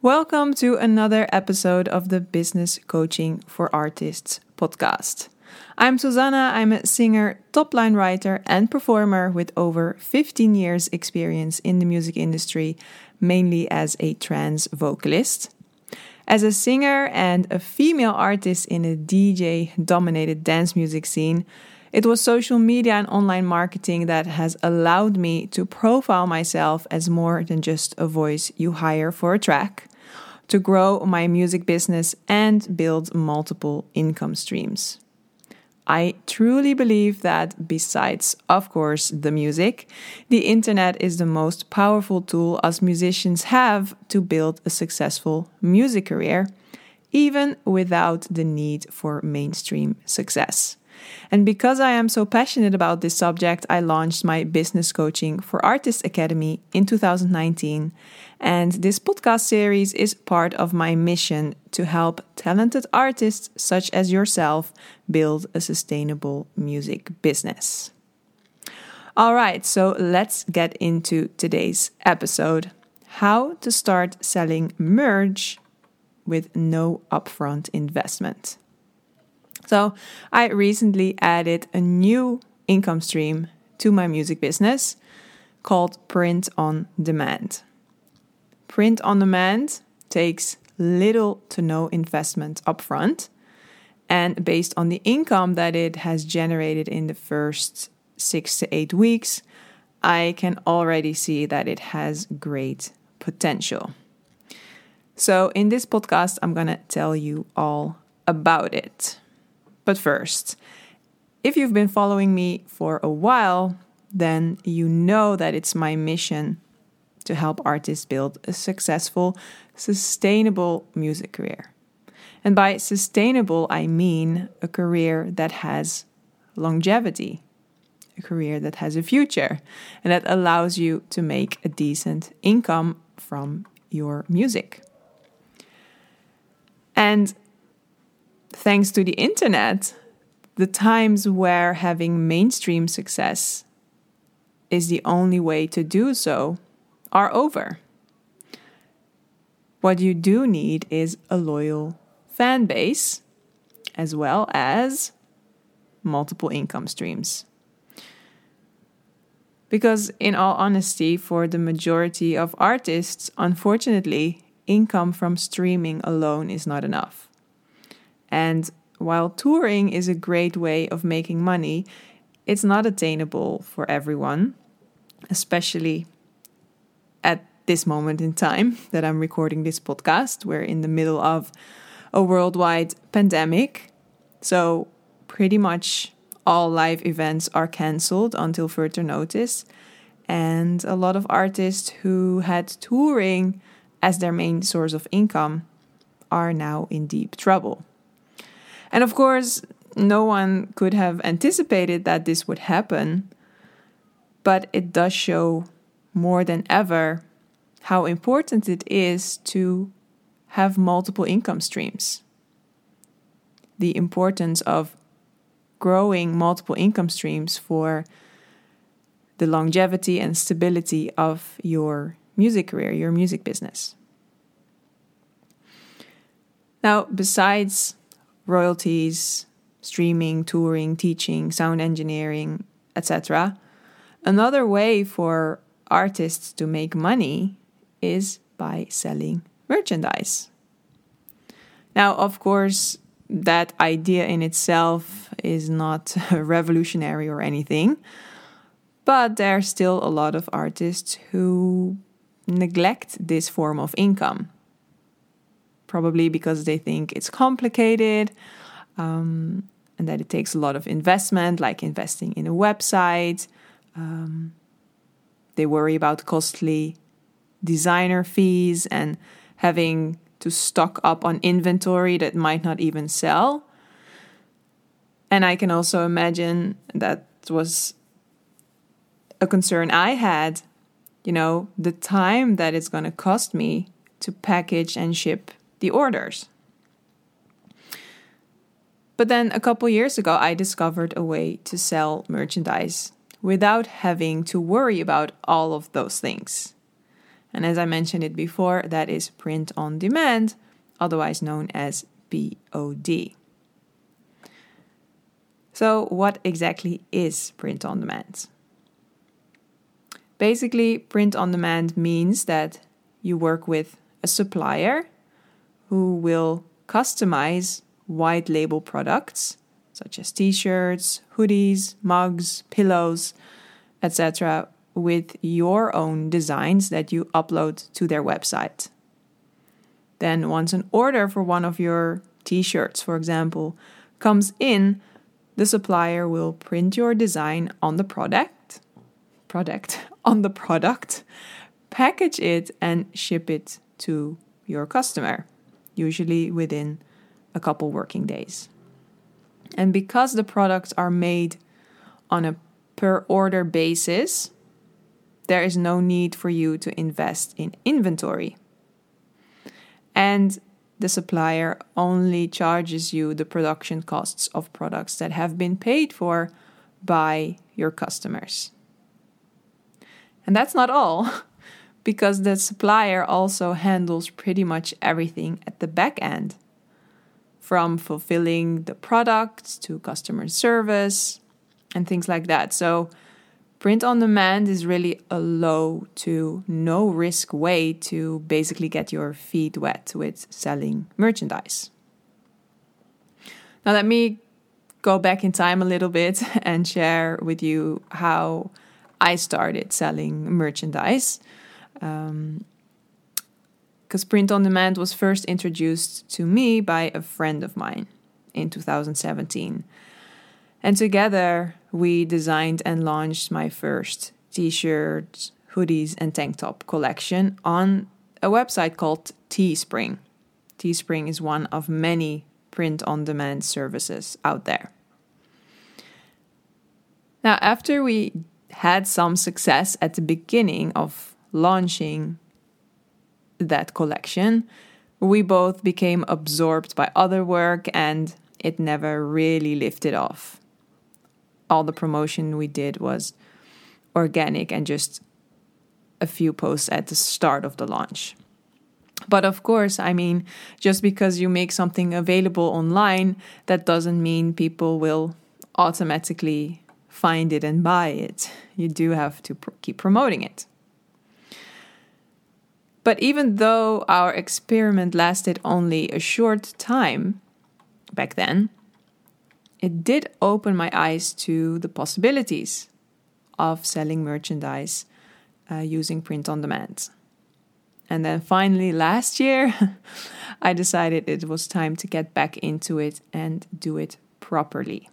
Welcome to another episode of the Business Coaching for Artists podcast. I'm Susanna. I'm a singer, top line writer, and performer with over 15 years' experience in the music industry, mainly as a trance vocalist. As a singer and a female artist in a DJ dominated dance music scene, it was social media and online marketing that has allowed me to profile myself as more than just a voice you hire for a track, to grow my music business and build multiple income streams. I truly believe that besides, of course, the music, the internet is the most powerful tool us musicians have to build a successful music career, even without the need for mainstream success. And because I am so passionate about this subject, I launched my Business Coaching for Artists Academy in 2019. And this podcast series is part of my mission to help talented artists such as yourself build a sustainable music business. All right, so let's get into today's episode how to start selling merch with no upfront investment. So, I recently added a new income stream to my music business called Print on Demand. Print on Demand takes little to no investment upfront, and based on the income that it has generated in the first six to eight weeks, I can already see that it has great potential. So, in this podcast, I'm going to tell you all about it. But first, if you've been following me for a while, then you know that it's my mission to help artists build a successful, sustainable music career. And by sustainable, I mean a career that has longevity, a career that has a future, and that allows you to make a decent income from your music. And thanks to the internet, the times where having mainstream success is the only way to do so are over. What you do need is a loyal fan base as well as multiple income streams. Because, in all honesty, for the majority of artists, unfortunately, income from streaming alone is not enough. And while touring is a great way of making money, it's not attainable for everyone, especially at this moment in time that I'm recording this podcast. We're in the middle of a worldwide pandemic. So, pretty much all live events are cancelled until further notice. And a lot of artists who had touring as their main source of income are now in deep trouble. And of course, no one could have anticipated that this would happen, but it does show more than ever how important it is to have multiple income streams. The importance of growing multiple income streams for the longevity and stability of your music career, your music business. Now, besides royalties, streaming, touring, teaching, sound engineering, etc. Another way for artists to make money is by selling merchandise. Now, of course, that idea in itself is not revolutionary or anything, but there are still a lot of artists who neglect this form of income probably because they think it's complicated um, and that it takes a lot of investment, like investing in a website. Um, they worry about costly designer fees and having to stock up on inventory that might not even sell. And I can also imagine that was a concern I had. You know, the time that it's going to cost me to package and ship the orders. But then a couple years ago, I discovered a way to sell merchandise without having to worry about all of those things. And as I mentioned it before, that is print on demand, otherwise known as POD. So, what exactly is print on demand? Basically, print on demand means that you work with a supplier who will customize white label products such as t shirts, hoodies, mugs, pillows, etc., with your own designs that you upload to their website. Then, once an order for one of your t shirts, for example, comes in, the supplier will print your design on the product, product on the product, package it and ship it to your customer, usually within a couple working days. And because the products are made on a per order basis, there is no need for you to invest in inventory. And the supplier only charges you the production costs of products that have been paid for by your customers. And that's not all, because the supplier also handles pretty much everything at the back end from fulfilling the product to customer service and things like that. So, print on demand is really a low to no risk way to basically get your feet wet with selling merchandise. Now, let me go back in time a little bit and share with you how I started selling merchandise. Um, because print on demand was first introduced to me by a friend of mine in 2017. And together we designed and launched my first t shirts, hoodies, and tank top collection on a website called Teespring. Teespring is one of many print on demand services out there. Now, after we had some success at the beginning of launching that collection, we both became absorbed by other work and it never really lifted off all the promotion we did was organic and just a few posts at the start of the launch. But of course, I mean, just because you make something available online, that doesn't mean people will automatically find it and buy it. You do have to pr- keep promoting it. But even though our experiment lasted only a short time back then, it did open my eyes to the possibilities of selling merchandise uh, using print on demand. And then finally, last year, I decided it was time to get back into it and do it properly.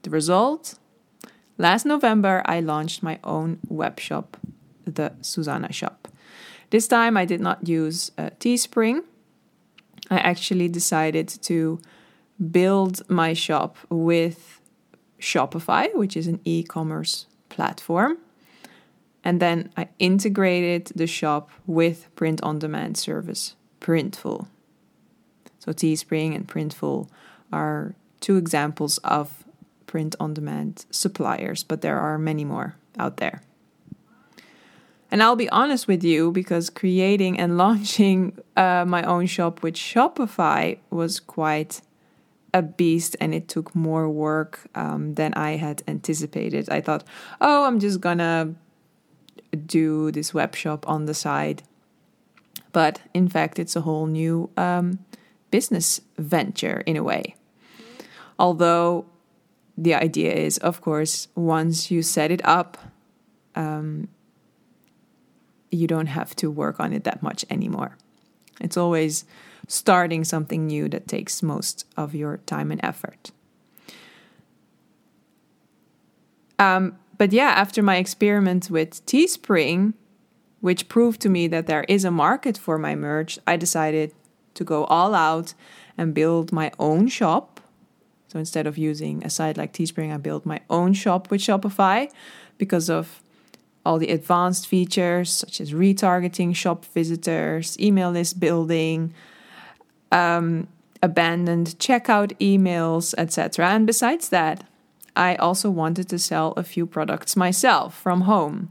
The result? Last November, I launched my own web shop, the Susanna Shop. This time, I did not use uh, Teespring. I actually decided to build my shop with Shopify, which is an e commerce platform. And then I integrated the shop with print on demand service Printful. So Teespring and Printful are two examples of print on demand suppliers, but there are many more out there. And I'll be honest with you because creating and launching uh, my own shop with Shopify was quite a beast and it took more work um, than I had anticipated. I thought, oh, I'm just gonna do this web shop on the side. But in fact, it's a whole new um, business venture in a way. Although the idea is, of course, once you set it up, um, you don't have to work on it that much anymore. It's always starting something new that takes most of your time and effort. Um, but yeah, after my experiment with Teespring, which proved to me that there is a market for my merch, I decided to go all out and build my own shop. So instead of using a site like Teespring, I built my own shop with Shopify because of all the advanced features such as retargeting shop visitors, email list building, um, abandoned checkout emails, etc. And besides that, I also wanted to sell a few products myself from home.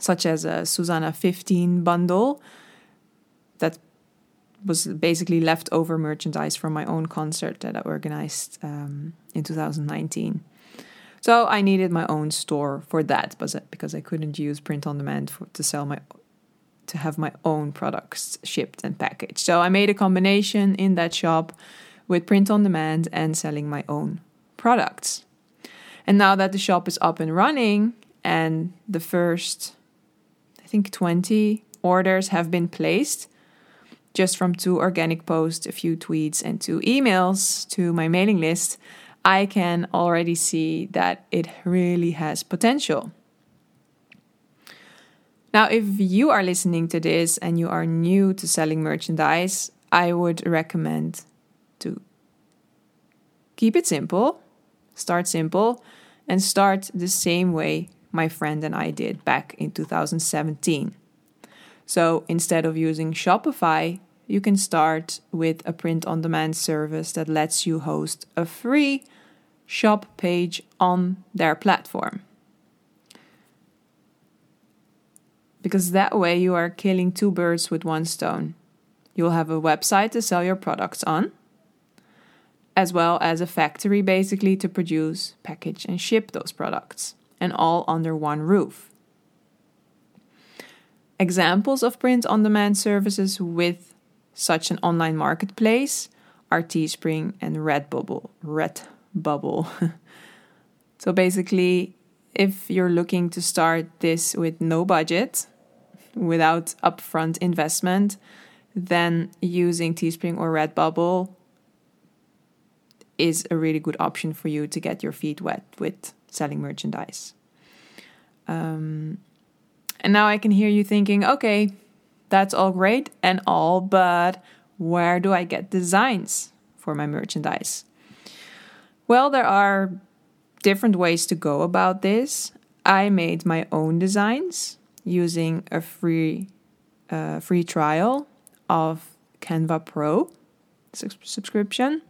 such as a Susanna 15 bundle that was basically leftover merchandise from my own concert that I organized um, in 2019. So I needed my own store for that, because I couldn't use print on demand for, to sell my to have my own products shipped and packaged. So I made a combination in that shop with print on demand and selling my own products. And now that the shop is up and running and the first I think 20 orders have been placed just from two organic posts, a few tweets and two emails to my mailing list, I can already see that it really has potential. Now, if you are listening to this and you are new to selling merchandise, I would recommend to keep it simple, start simple, and start the same way my friend and I did back in 2017. So instead of using Shopify, you can start with a print on demand service that lets you host a free shop page on their platform. because that way you are killing two birds with one stone. You'll have a website to sell your products on, as well as a factory basically to produce, package, and ship those products, and all under one roof. Examples of print on demand services with such an online marketplace are Teespring and Redbubble. Redbubble. so basically, if you're looking to start this with no budget, without upfront investment, then using Teespring or Redbubble is a really good option for you to get your feet wet with selling merchandise. Um, and now I can hear you thinking, okay, that's all great and all, but where do I get designs for my merchandise? Well, there are different ways to go about this. I made my own designs using a free uh, free trial of Canva Pro subscription.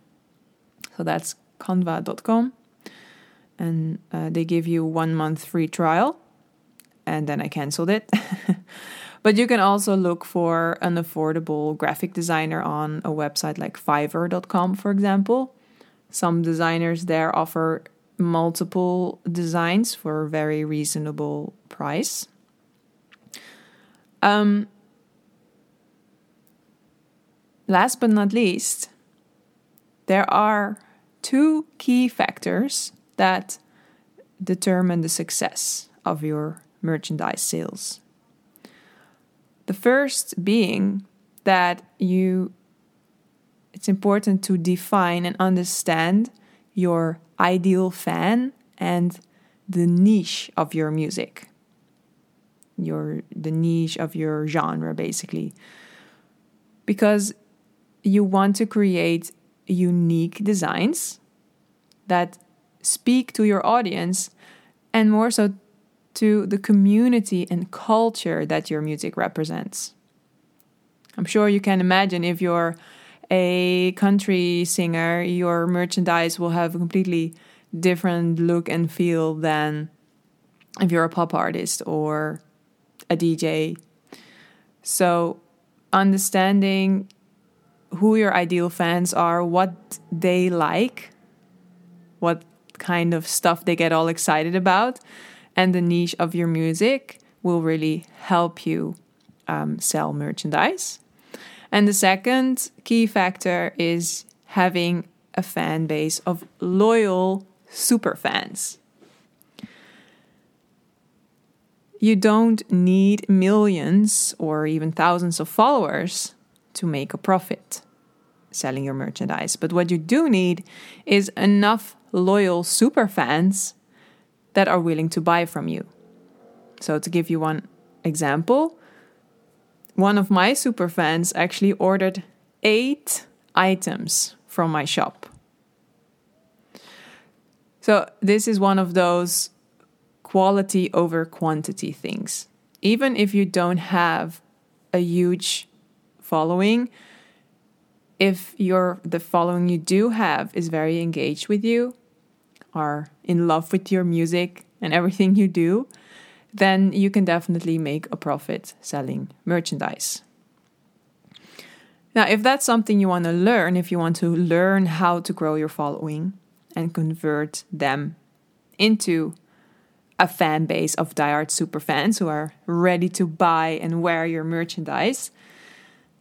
So that's canva.com. And uh, they give you one month free trial. And then I canceled it. but you can also look for an affordable graphic designer on a website like fiverr.com, for example. Some designers there offer multiple designs for a very reasonable price. Um, last but not least, there are two key factors that determine the success of your merchandise sales. The first being that you it's important to define and understand your ideal fan and the niche of your music your the niche of your genre basically because you want to create unique designs that speak to your audience and more so to the community and culture that your music represents. I'm sure you can imagine if you're a country singer, your merchandise will have a completely different look and feel than if you're a pop artist or a DJ. So, understanding who your ideal fans are, what they like, what kind of stuff they get all excited about, and the niche of your music will really help you um, sell merchandise. And the second key factor is having a fan base of loyal super fans. You don't need millions or even thousands of followers to make a profit selling your merchandise. But what you do need is enough loyal super fans that are willing to buy from you. So, to give you one example, one of my super fans actually ordered eight items from my shop. So, this is one of those quality over quantity things. Even if you don't have a huge following, if your the following you do have is very engaged with you, are in love with your music and everything you do, then you can definitely make a profit selling merchandise. Now, if that's something you want to learn, if you want to learn how to grow your following and convert them into a fan base of diehard super fans who are ready to buy and wear your merchandise,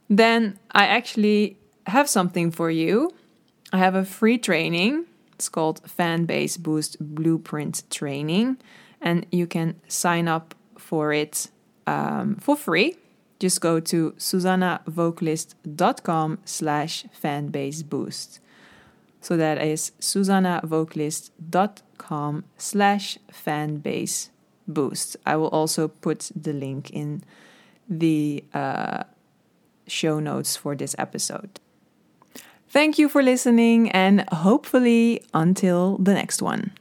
then I actually have something for you. I have a free training. It's called Fan Base Boost Blueprint Training, and you can sign up for it um, for free just go to susannavocalist.com slash fanbaseboost. So that is susannavocalist.com slash fanbaseboost. I will also put the link in the uh, show notes for this episode. Thank you for listening and hopefully until the next one.